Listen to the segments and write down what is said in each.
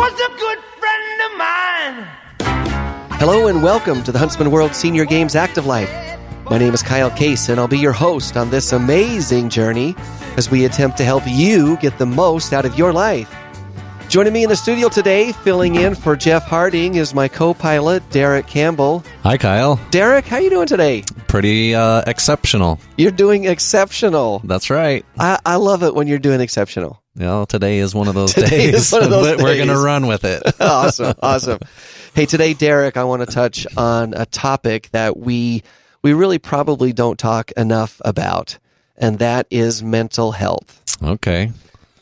was a good friend of mine. Hello and welcome to the Huntsman World Senior Games Active Life. My name is Kyle Case, and I'll be your host on this amazing journey as we attempt to help you get the most out of your life. Joining me in the studio today, filling in for Jeff Harding, is my co-pilot Derek Campbell. Hi, Kyle. Derek, how you doing today? Pretty uh, exceptional. You're doing exceptional. That's right. I, I love it when you're doing exceptional. You know, today is one of those Today days. of those We're going to run with it. awesome, awesome. Hey, today, Derek, I want to touch on a topic that we we really probably don't talk enough about, and that is mental health. Okay.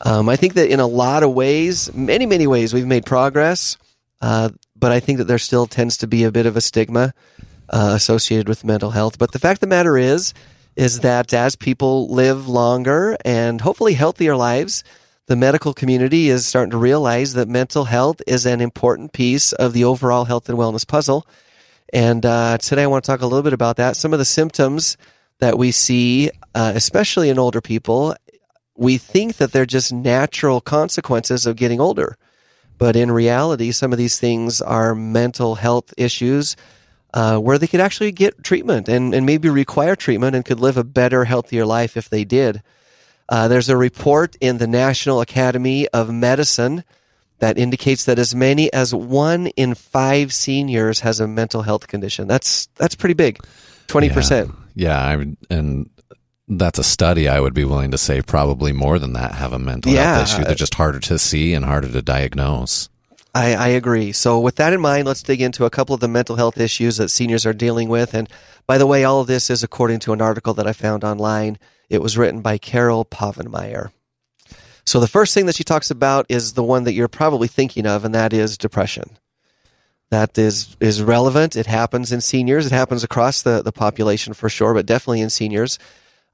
Um, I think that in a lot of ways, many many ways, we've made progress, uh, but I think that there still tends to be a bit of a stigma uh, associated with mental health. But the fact of the matter is, is that as people live longer and hopefully healthier lives, the medical community is starting to realize that mental health is an important piece of the overall health and wellness puzzle. And uh, today I want to talk a little bit about that. Some of the symptoms that we see, uh, especially in older people, we think that they're just natural consequences of getting older. But in reality, some of these things are mental health issues uh, where they could actually get treatment and, and maybe require treatment and could live a better, healthier life if they did. Uh, there's a report in the National Academy of Medicine that indicates that as many as one in five seniors has a mental health condition. That's that's pretty big, twenty percent. Yeah, I, and that's a study. I would be willing to say probably more than that have a mental Yeah. health issue. They're just harder to see and harder to diagnose. I, I agree. So, with that in mind, let's dig into a couple of the mental health issues that seniors are dealing with. And by the way, all of this is according to an article that I found online. It was written by Carol Povenmire. So, the first thing that she talks about is the one that you're probably thinking of, and that is depression. That is is relevant. It happens in seniors. It happens across the, the population for sure, but definitely in seniors.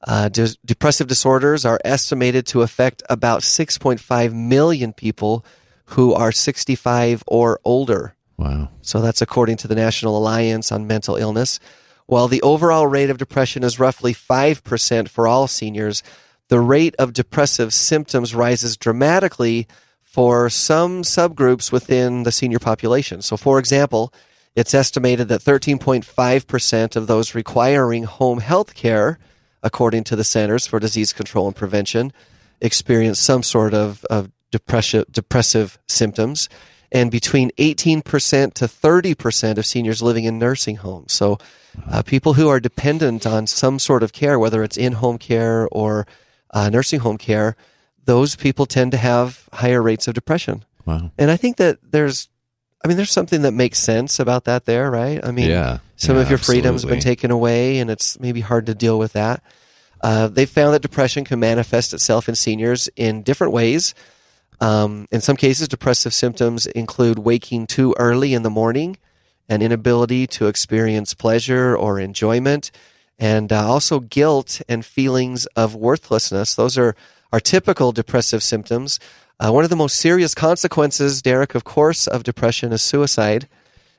Uh, des- depressive disorders are estimated to affect about 6.5 million people who are 65 or older. Wow. So that's according to the National Alliance on Mental Illness. While the overall rate of depression is roughly 5% for all seniors, the rate of depressive symptoms rises dramatically for some subgroups within the senior population. So, for example, it's estimated that 13.5% of those requiring home health care, according to the Centers for Disease Control and Prevention, experience some sort of, of depression, depressive symptoms. And between 18% to 30% of seniors living in nursing homes. So, uh, people who are dependent on some sort of care, whether it's in home care or uh, nursing home care, those people tend to have higher rates of depression. Wow. And I think that there's, I mean, there's something that makes sense about that there, right? I mean, Yeah. some Yeah, of your freedom's been taken away and it's maybe hard to deal with that. Uh, they found that depression can manifest itself in seniors in different ways. Um, in some cases, depressive symptoms include waking too early in the morning, an inability to experience pleasure or enjoyment, and uh, also guilt and feelings of worthlessness. Those are, are typical depressive symptoms. Uh, one of the most serious consequences, Derek, of course, of depression is suicide.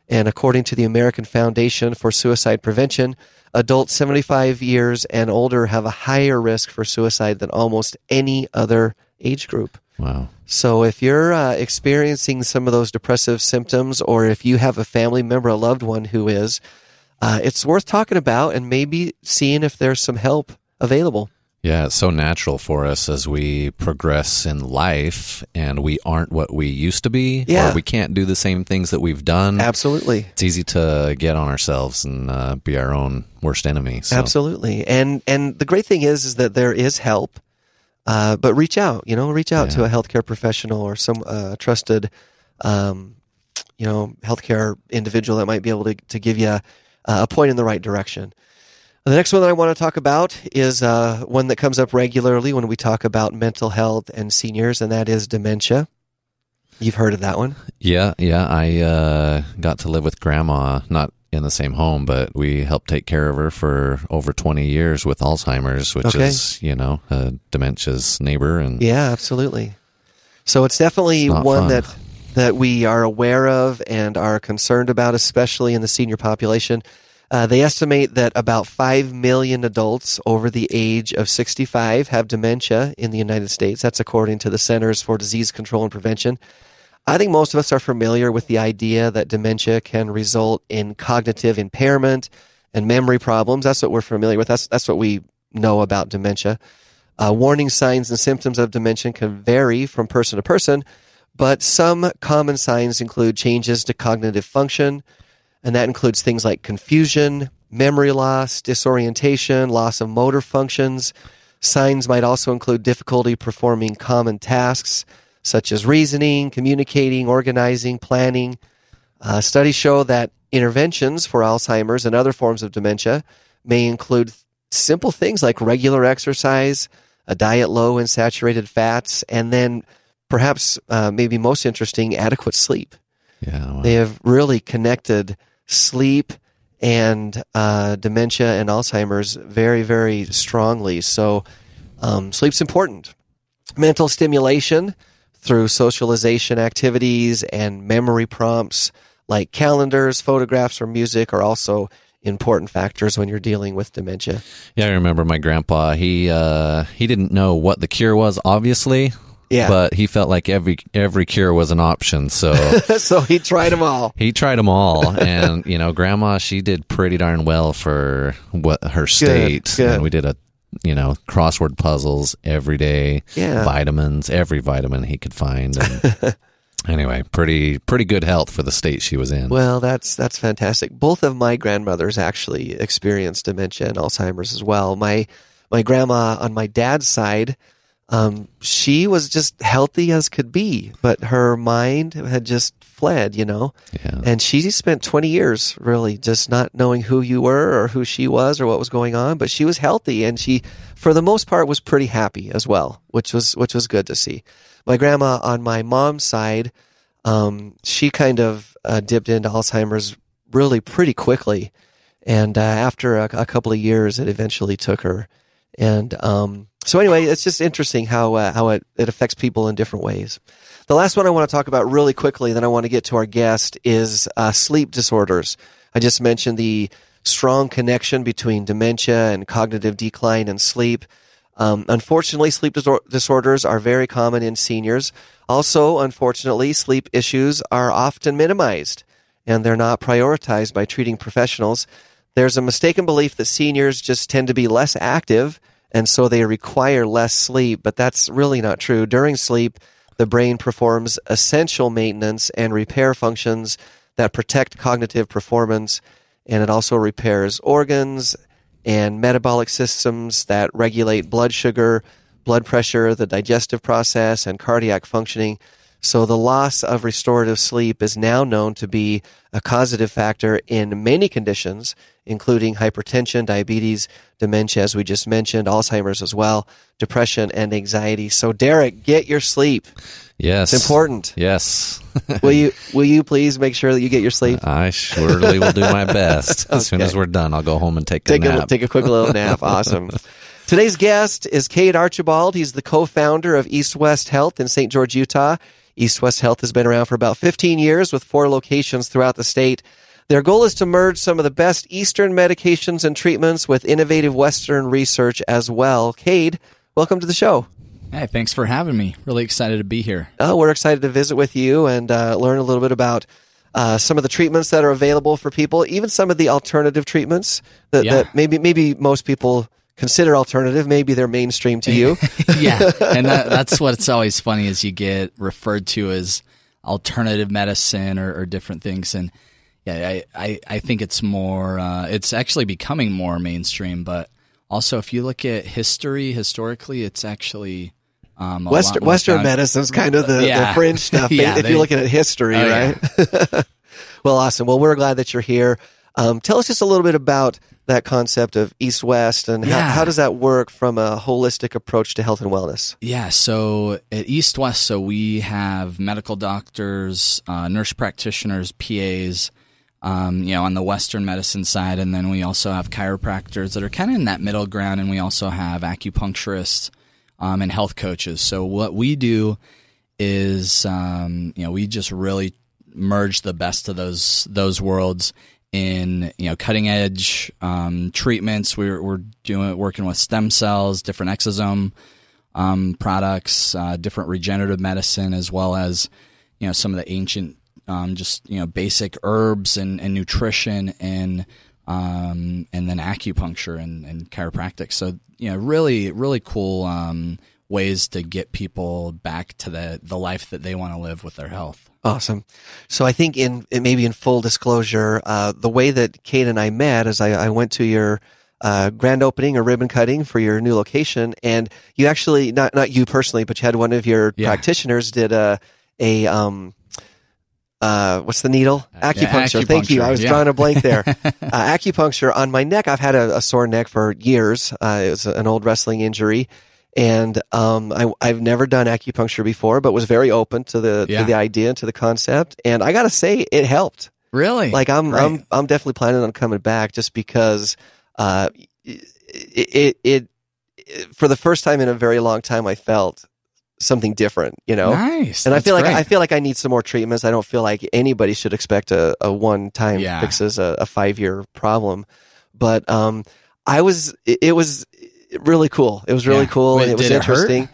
And according to the American Foundation for Suicide Prevention, adults 75 years and older have a higher risk for suicide than almost any other age group. Wow. So if you're uh, experiencing some of those depressive symptoms, or if you have a family member, a loved one who is, uh, it's worth talking about and maybe seeing if there's some help available. Yeah, it's so natural for us as we progress in life and we aren't what we used to be. Yeah. Or we can't do the same things that we've done. Absolutely. It's easy to get on ourselves and uh, be our own worst enemy. So. Absolutely. And and the great thing is is that there is help. Uh, but reach out, you know, reach out to a healthcare professional or some uh, trusted, um, you know, healthcare individual that might be able to, to give you a, a point in the right direction. The next one that I want to talk about is uh, one that comes up regularly when we talk about mental health and seniors, and that is dementia. You've heard of that one? Yeah, yeah. I uh, got to live with grandma, not in the same home, but we helped take care of her for over 20 years with Alzheimer's, which Okay. is, you know, uh, dementia's neighbor. And Yeah, absolutely. So it's definitely It's one fun. that that we are aware of and are concerned about, especially in the senior population. Uh, they estimate that about 5 million adults over the age of 65 have dementia in the United States. That's according to the Centers for Disease Control and Prevention. I think most of us are familiar with the idea that dementia can result in cognitive impairment and memory problems. That's what we're familiar with. That's that's what we know about dementia. Uh, warning signs and symptoms of dementia can vary from person to person, but some common signs include changes to cognitive function, and that includes things like confusion, memory loss, disorientation, loss of motor functions. Signs might also include difficulty performing common tasks such as reasoning, communicating, organizing, planning. Uh, studies show that interventions for Alzheimer's and other forms of dementia may include simple things like regular exercise, a diet low in saturated fats, and then perhaps uh, maybe most interesting, adequate sleep. Yeah, wow. They have really connected sleep and uh, dementia and Alzheimer's very, very strongly. So, um, sleep's important. Mental stimulation through socialization activities and memory prompts like calendars, photographs, or music are also important factors when you're dealing with dementia. Yeah, I remember my grandpa. He uh, he didn't know what the cure was, obviously. Yeah. But he felt like every every cure was an option, so so he tried them all. he tried them all. And you know, grandma, she did pretty darn well for what her state. good. And we did a you know crossword puzzles every day, Yeah. vitamins, every vitamin he could find. And anyway, pretty pretty good health for the state she was in. Well, that's that's fantastic. Both of my grandmothers actually experienced dementia and Alzheimer's as well. My my grandma on my dad's side, um, she was just healthy as could be, but her mind had just fled, you know. yeah. And she spent 20 years really just not knowing who you were or who she was or what was going on, but she was healthy and she for the most part was pretty happy as well, which was which was good to see. My grandma on my mom's side, um, she kind of uh, dipped into Alzheimer's really pretty quickly. And uh, after a, a couple of years, it eventually took her. And um, so, anyway, it's just interesting how uh, how it, it affects people in different ways. The last one I want to talk about really quickly, then I want to get to our guest, is uh, sleep disorders. I just mentioned the strong connection between dementia and cognitive decline and sleep. Um, unfortunately, sleep disor- disorders are very common in seniors. Also, unfortunately, sleep issues are often minimized and they're not prioritized by treating professionals. There's a mistaken belief that seniors just tend to be less active and so they require less sleep, but that's really not true. During sleep, the brain performs essential maintenance and repair functions that protect cognitive performance, and it also repairs organs and metabolic systems that regulate blood sugar, blood pressure, the digestive process, and cardiac functioning. So the loss of restorative sleep is now known to be a causative factor in many conditions, including hypertension, diabetes, dementia, as we just mentioned, Alzheimer's as well, depression, and anxiety. So Derek, get your sleep. yes. It's important. Yes. Will you will you please make sure that you get your sleep? I surely will do my best. As soon as we're done, I'll go home and take, take a a nap. take a quick little nap. Awesome. Today's guest is Cade Archibald. He's the co-founder of East West Health in St. George, Utah. East West Health has been around for about 15 years with four locations throughout the state. Their goal is to merge some of the best Eastern medications and treatments with innovative Western research as well. Cade, welcome to the show. Hey, thanks for having me. Really excited to be here. Oh, we're excited to visit with you and uh, learn a little bit about uh, some of the treatments that are available for people, even some of the alternative treatments that, Yeah. that maybe maybe most people consider alternative. Maybe they're mainstream to you. yeah, and that, that's what's always funny is you get referred to as alternative medicine or, or different things, and yeah, I, I, I think it's more. Uh, it's actually becoming more mainstream, but also if you look at history, historically, it's actually um, Western Western medicine's kind of the, the fringe stuff Yeah, if they- you're looking at history, Oh, yeah. right? well, awesome. Well, we're glad that you're here. Um, tell us just a little bit about that concept of East West and how, how does that work from a holistic approach to health and wellness? Yeah, so at East West, so we have medical doctors, uh, nurse practitioners, PAs, um, you know, on the Western medicine side, and then we also have chiropractors that are kind of in that middle ground, and we also have acupuncturists um, and health coaches. So what we do is, um, you know, we just really merge the best of those those worlds in you know cutting edge um, treatments. We're we're doing working with stem cells, different exosome um, products, uh, different regenerative medicine, as well as you know some of the ancient um, just you know basic herbs and, and nutrition and um, and then acupuncture and, and chiropractic. So you know really really cool um, ways to get people back to the the life that they want to live with their health. Awesome. So I think in, maybe in full disclosure, uh, the way that Cade and I met is I, I went to your uh, grand opening or ribbon cutting for your new location, and you actually not not you personally, but you had one of your Yeah. practitioners did a a um uh what's the needle acupuncture. Thank you. I was yeah. drawing a blank there. uh, acupuncture on my neck. I've had a, a sore neck for years. Uh, it was an old wrestling injury. And um, I, I've never done acupuncture before, but was very open to the Yeah. to the idea, to the concept, and I gotta say, it helped. Really? Like I'm Great. I'm I'm definitely planning on coming back just because uh it, it it for the first time in a very long time I felt something different, you know. nice. And I feel like great. I feel like I need some more treatments. I don't feel like anybody should expect a, a one time Yeah. fixes a, a five year problem. But um I was it, it was really cool. It was really Yeah. cool Wait, it was interesting.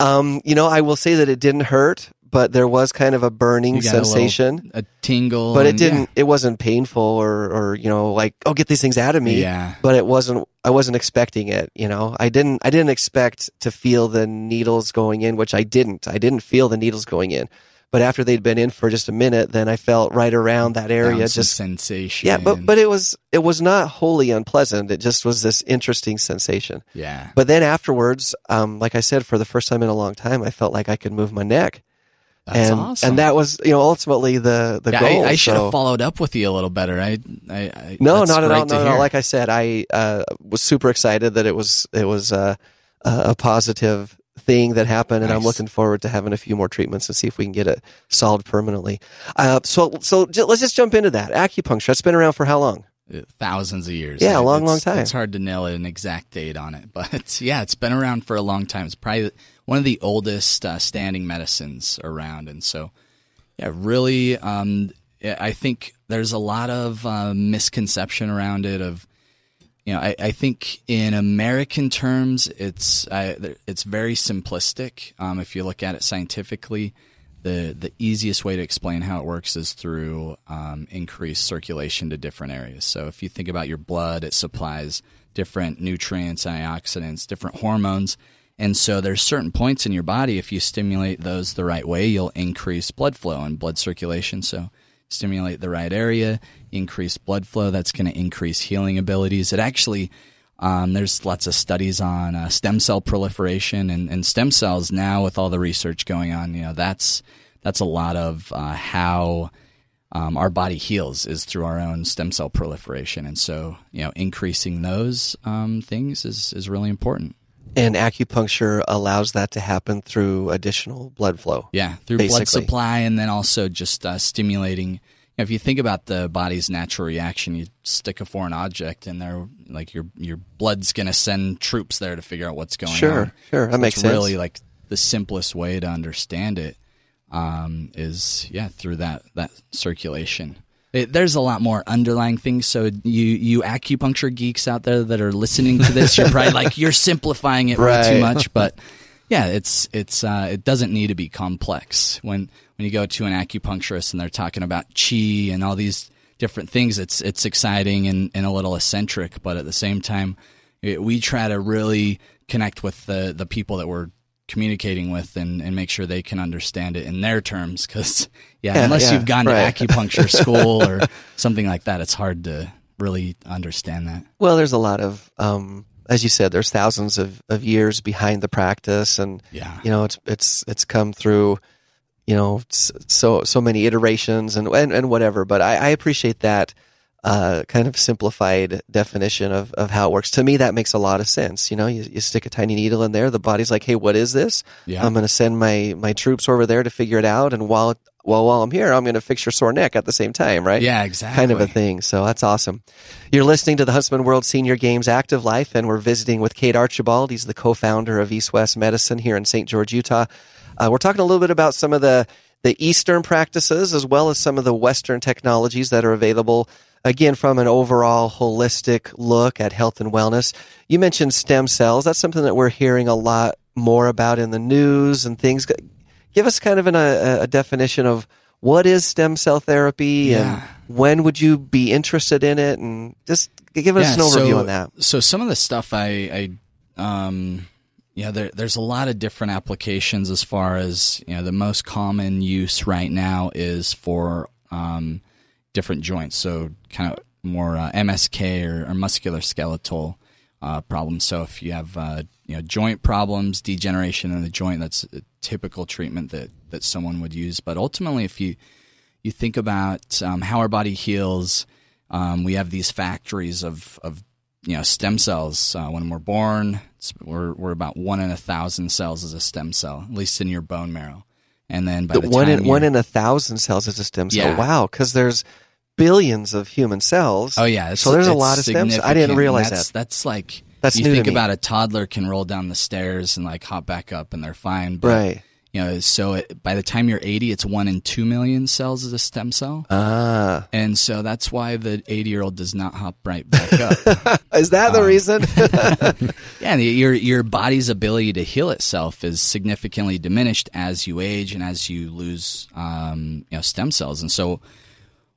Um, you know, I will say that it didn't hurt, but there was kind of a burning got a little- sensation a tingle, but it and- didn't it wasn't painful or or you know like oh get these things out of me Yeah. but it wasn't i wasn't expecting it you know i didn't i didn't expect to feel the needles going in which i didn't i didn't feel the needles going in but after they'd been in for just a minute then i felt right around that area some just sensation. yeah but but it was it was not wholly unpleasant it just was this interesting sensation yeah. but then afterwards um like i said for the first time in a long time i felt like i could move my neck That's and awesome. and that was you know ultimately the the yeah, goal I, I should so- have followed up with you a little better. I, I, I No, not at all. No, no. Like I said, I uh, was super excited that it was it was uh, a positive thing that happened, and I'm looking forward to having a few more treatments and see if we can get it solved permanently. Uh, so, so j- let's just jump into that. Acupuncture. It's been around for how long? thousands of years. Yeah, a long, it's- long time. It's hard to nail an exact date on it, but yeah, it's been around for a long time. It's probably one of the oldest uh, standing medicines around, and so yeah, really, um, I think there's a lot of uh, misconception around it. Of you know, I, I think in American terms, it's I, it's very simplistic. Um, if you look at it scientifically, the the easiest way to explain how it works is through um, increased circulation to different areas. So if you think about your blood, it supplies different nutrients, antioxidants, different hormones. And so there's certain points in your body if you stimulate those the right way, you'll increase blood flow and blood circulation. So stimulate the right area, increase blood flow. That's going to increase healing abilities. It actually, um, there's lots of studies on uh, stem cell proliferation and, and stem cells now with all the research going on. You know, that's that's a lot of uh, how um, our body heals is through our own stem cell proliferation, and so you know, increasing those um, things is is really important. And acupuncture allows that to happen through additional blood flow. Yeah, through blood supply, and then also just uh, stimulating. You know, if you think about the body's natural reaction, you stick a foreign object in there, like your your blood's going to send troops there to figure out what's going Sure, on. sure, sure, that So makes sense. Really, like the simplest way to understand it um, is yeah through that that circulation. It, there's a lot more underlying things. So you you acupuncture geeks out there that are listening to this, you're probably like you're simplifying it way too much, but yeah, it's it's uh, it doesn't need to be complex. When when you go to an acupuncturist and they're talking about chi and all these different things, it's it's exciting and, and a little eccentric, but at the same time, it, we try to really connect with the the people that we're communicating with and, and make sure they can understand it in their terms because yeah, Yeah, unless yeah, you've gone right. to acupuncture school or something like that it's hard to really understand that Well, there's a lot of, um, as you said, there's thousands of, of years behind the practice, and yeah you know it's it's it's come through, you know, so so many iterations and and, and whatever. But I, I appreciate that uh, kind of simplified definition of, of how it works. To me, that makes a lot of sense. You know, you, you stick a tiny needle in there, the body's like, hey, what is this? Yeah. I'm going to send my my troops over there to figure it out, and while while while I'm here, I'm going to fix your sore neck at the same time, right? yeah exactly kind of a thing. So that's awesome. You're listening to the Huntsman World Senior Games Active Life, and we're visiting with Cade Archibald. He's the co-founder of East West Medicine here in St. George, Utah. Uh, we're talking a little bit about some of the the Eastern practices as well as some of the Western technologies that are available. Again, from an overall holistic look at health and wellness. You mentioned stem cells. That's something that we're hearing a lot more about in the news and things. give us kind of an, a, a definition of what is stem cell therapy Yeah. and when would you be interested in it, and just give us an overview so, on that. So some of the stuff I, I um, yeah, there, there's a lot of different applications as far as you know. The most common use right now is for um, different joints, so kind of more uh, MSK or, or musculoskeletal uh, problems. So if you have uh, you know joint problems, degeneration in the joint, that's a typical treatment that that someone would use. But ultimately, if you you think about um, how our body heals, um, we have these factories of, of you know stem cells. Uh, when we're born, it's, we're we're about one in a thousand cells as a stem cell, at least in your bone marrow. And then by the, one time in one in a thousand cells is a stem cell. Yeah. Wow, because there's billions of human cells. Oh yeah, so there's a lot of stem cells. I didn't realize that's, that. That's like That's you think about a toddler can roll down the stairs and like hop back up and they're fine. But, Right. You know, so it, by the time you're 80, it's one in two million cells as a stem cell. Ah, And so that's why the 80 year old does not hop right back up. is that Um, the reason? yeah, your your body's ability to heal itself is significantly diminished as you age and as you lose um, you know stem cells. And so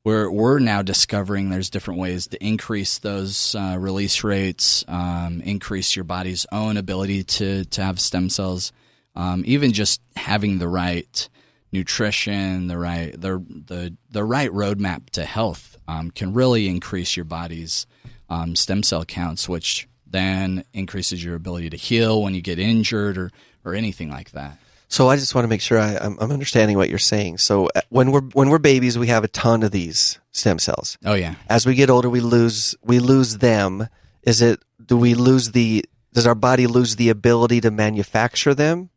we're we're now discovering there's different ways to increase those uh, release rates, um, increase your body's own ability to to have stem cells, um, even just having the right nutrition, the right the the the right roadmap to health um, can really increase your body's um, stem cell counts, which then increases your ability to heal when you get injured or or anything like that. so I just want to make sure I, I'm, I'm understanding what you're saying. So uh, when we're when we're babies, we have a ton of these stem cells. Oh yeah, As we get older, we lose we lose them. Is it? Do we lose the? Does our body lose the ability to manufacture them?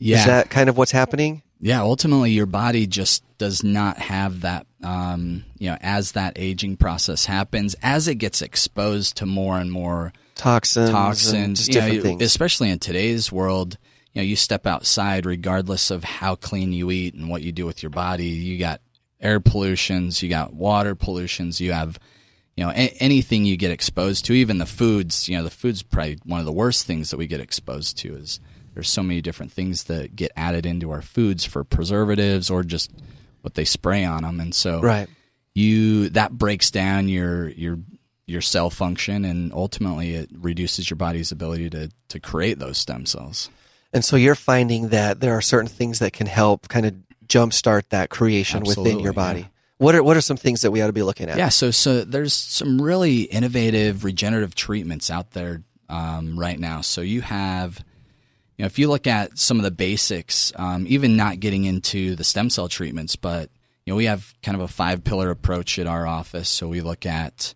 Yeah. Is that kind of what's happening? Yeah, ultimately, your body just does not have that. Um, you know, as that aging process happens, as it gets exposed to more and more Toxins, toxins, you know, especially in today's world. You know, you step outside, regardless of how clean you eat and what you do with your body. You got air pollutions, you got water pollutions, you have, you know, a- anything you get exposed to, even the foods. You know, the food's probably one of the worst things that we get exposed to. Is there's so many different things that get added into our foods for preservatives or just what they spray on them, and so Right. you that breaks down your your your cell function and ultimately it reduces your body's ability to to create those stem cells. And so you're finding that there are certain things that can help kind of jumpstart that creation within your body. yeah. What are what are some things that we ought to be looking at? Yeah, so so there's some really innovative regenerative treatments out there um, right now. So you have, you know, if you look at some of the basics, um, even not getting into the stem cell treatments, but you know, we have kind of a five pillar approach at our office. So we look at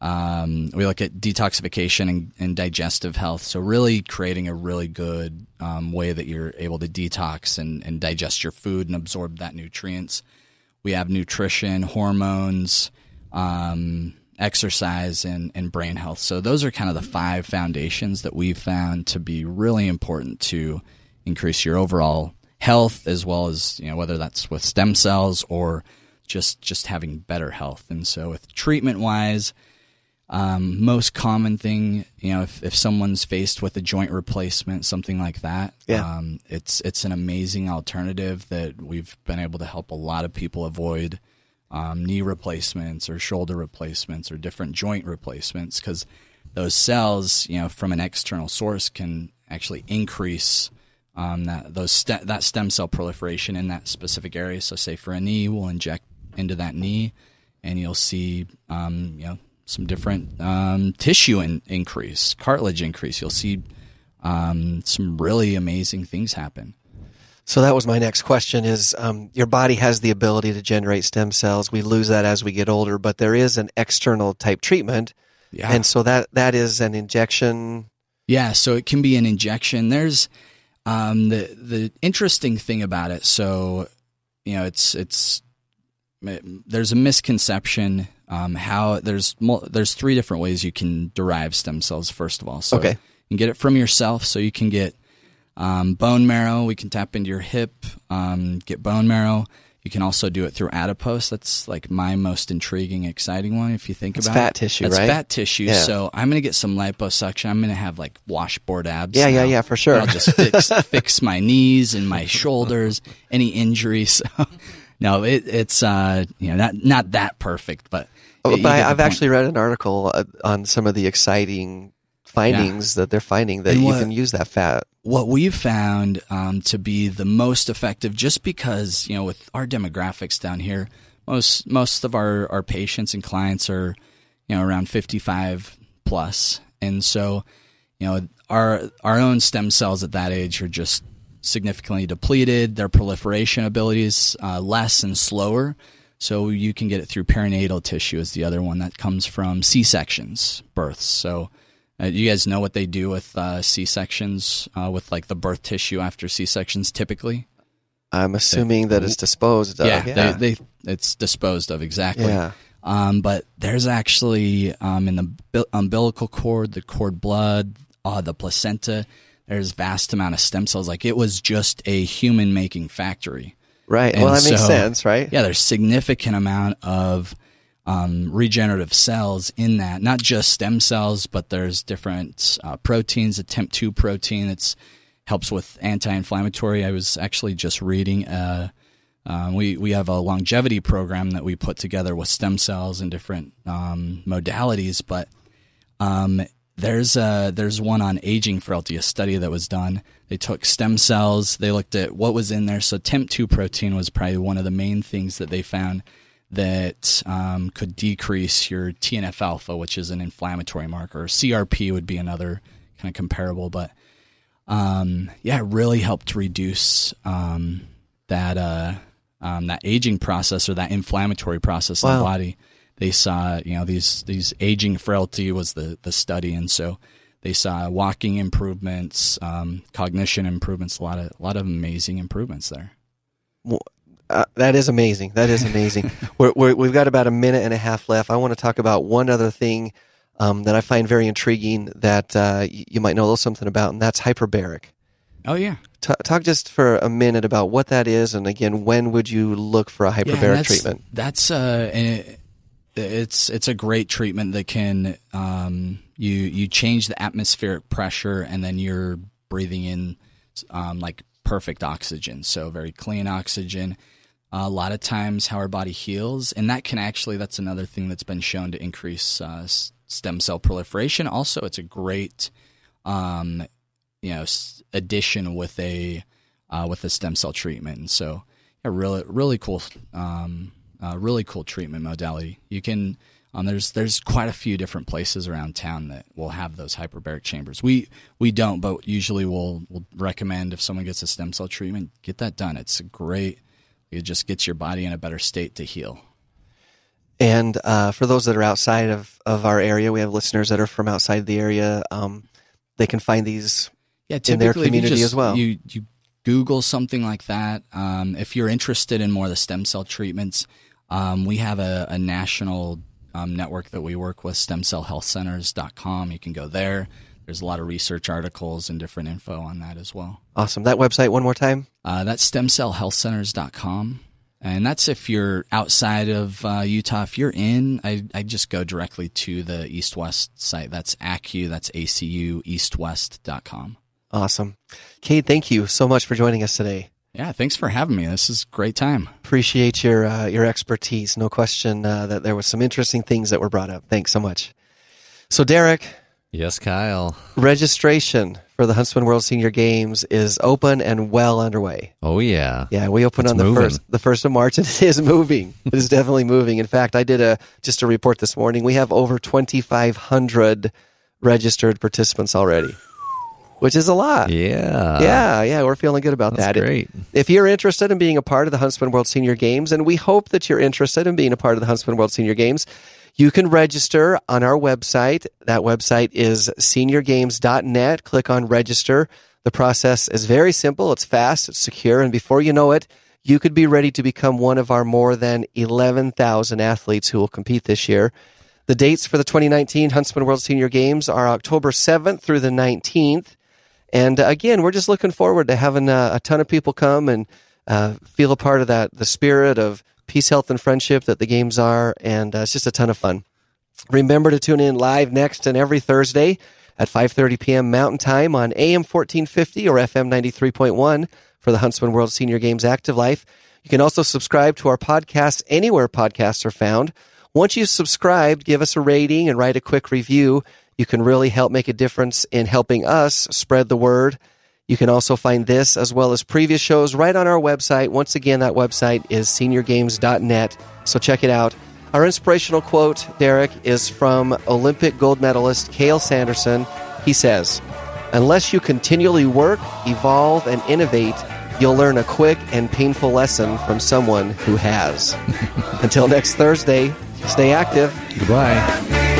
um, we look at detoxification and, and digestive health. So really creating a really good um, way that you're able to detox and, and digest your food and absorb that nutrients. We have nutrition, hormones, um, exercise, and, and brain health. So those are kind of the five foundations that we've found to be really important to increase your overall health, as well as you know whether that's with stem cells or just just having better health. And so with treatment wise, um, most common thing, you know, if, if someone's faced with a joint replacement, something like that, Yeah. um, it's it's an amazing alternative that we've been able to help a lot of people avoid um, knee replacements or shoulder replacements or different joint replacements because those cells, you know, from an external source can actually increase um, that those that stem cell proliferation in that specific area. So, say for a knee, we'll inject into that knee, and you'll see, um, you know, some different um, tissue in- increase, cartilage increase. You'll see um, some really amazing things happen. So that was my next question is um, your body has the ability to generate stem cells. We lose that as we get older, but there is an external type treatment. Yeah. And so that that is an injection. Yeah, so it can be an injection. There's um, the the interesting thing about it. So you know, it's it's there's a misconception um, how there's there's three different ways you can derive stem cells. First of all, so Okay. you can get it from yourself. So you can get um, bone marrow. We can tap into your hip, um, get bone marrow. You can also do it through adipose. That's like my most intriguing, exciting one. If you think It's about fat it. tissue, That's right? fat tissue. Yeah. So I'm gonna get some liposuction. I'm gonna have like washboard abs. Yeah, yeah, now. yeah, for sure. I'll just fix fix my knees and my shoulders, any injuries. So, no, it, it's uh, you know not not that perfect, but. Oh, but I, I've actually read an article uh, on some of the exciting findings that they're finding that you can use that fat. what we've found um, to be the most effective, just because you know, with our demographics down here, most most of our, our patients and clients are, you know, around fifty five plus, and so, you know, our our own stem cells at that age are just significantly depleted. Their proliferation abilities uh, less and slower. So you can get it through perinatal tissue is the other one that comes from C sections, births. So uh, you guys know what they do with uh, C sections, uh, with like the birth tissue after C sections, typically. I'm assuming that it's disposed of. yeah, Yeah. They, they it's disposed of exactly. Yeah. Um, but there's actually um, in the umbilical cord, the cord blood, uh, the placenta. There's vast amount of stem cells. Like it was just a human making factory. right. And well, that makes sense, right? Yeah, there's significant amount of um, regenerative cells in that. Not just stem cells, but there's different uh, proteins. A TIMP2 protein that's helps with anti-inflammatory. I was actually just reading. Uh, uh, we we have a longevity program that we put together with stem cells and different um, modalities, but um, there's a, there's one on aging frailty, a study that was done. They took stem cells, they looked at what was in there. So TIMP2 protein was probably one of the main things that they found that um, could decrease your TNF alpha, which is an inflammatory marker. CRP would be another kind of comparable, but um, yeah, it really helped reduce um, that uh, um, that aging process or that inflammatory process in the body. They saw, you know, these these aging frailty was the the study, and so they saw walking improvements, um, cognition improvements, a lot of a lot of amazing improvements there. Uh, that is amazing. That is amazing. we're, we're, we've got about a minute and a half left. I want to talk about one other thing um, that I find very intriguing that uh, you might know a little something about, and that's hyperbaric. Oh yeah, T- talk just for a minute about what that is, and again, when would you look for a Yeah, hyperbaric that's, treatment? That's uh, it, it's it's a great treatment that can um, you you change the atmospheric pressure and then you're breathing in um, like perfect oxygen, so very clean oxygen. a lot of times, how our body heals, and that can actually that's another thing that's been shown to increase uh, stem cell proliferation. Also, it's a great um, you know addition with a uh, with a stem cell treatment. And so, yeah, really really cool, um, uh, really cool treatment modality. You can um, there's there's quite a few different places around town that will have those hyperbaric chambers. We we don't, but usually we'll we'll recommend if someone gets a stem cell treatment, get that done. It's great. It just gets your body in a better state to heal. And uh, for those that are outside of, of our area, we have listeners that are from outside the area. Um, they can find these. yeah, in their community just- as well. You you Google something like that. Um, if you're interested in more of the stem cell treatments, um, we have a, a national um, network that we work with, stemcellhealthcenters.com. You can go there. There's a lot of research articles and different info on that as well. Awesome. That website, one more time. Uh, that's stemcellhealthcenters.com. And that's if you're outside of uh, Utah. If you're in, I, I just go directly to the East West site. That's ACU, that's ACU, eastwest.com. Awesome. Cade, thank you so much for joining us today. Yeah, thanks for having me. This is a great time. Appreciate your uh, your expertise. No question uh, that there was some interesting things that were brought up. Thanks so much. So, Derek, Yes, Kyle. registration for the Huntsman World Senior Games is open and well underway. Oh yeah. Yeah, we open It's on the moving. first the first of March, and it is moving. it is definitely moving. In fact, I did a just a report this morning. We have over twenty five hundred registered participants already, which is a lot. Yeah. yeah, yeah, we're feeling good about That's that. great. If you're interested in being a part of the Huntsman World Senior Games, and we hope that you're interested in being a part of the Huntsman World Senior Games, you can register on our website. That website is seniorgames.net. Click on register. The process is very simple, it's fast, it's secure, and before you know it, you could be ready to become one of our more than 11,000 athletes who will compete this year. The dates for the 2019 Huntsman World Senior Games are October 7th through the 19th. And uh, again, we're just looking forward to having uh, a ton of people come and uh, feel a part of that, the spirit of peace, health, and friendship that the games are. And uh, it's just a ton of fun. Remember to tune in live next and every Thursday at 5:30 p.m. Mountain Time on AM 1450 or FM 93.1 for the Huntsman World Senior Games Active Life. You can also subscribe to our podcast anywhere podcasts are found. Once you've subscribed, give us a rating and write a quick review. You can really help make a difference in helping us spread the word. You can also find this as well as previous shows right on our website. Once again, that website is seniorgames.net. So check it out. Our inspirational quote, Derek, is from Olympic gold medalist Cael Sanderson. He says, Unless you continually work, evolve, and innovate, you'll learn a quick and painful lesson from someone who has. Until next Thursday, stay active. Goodbye.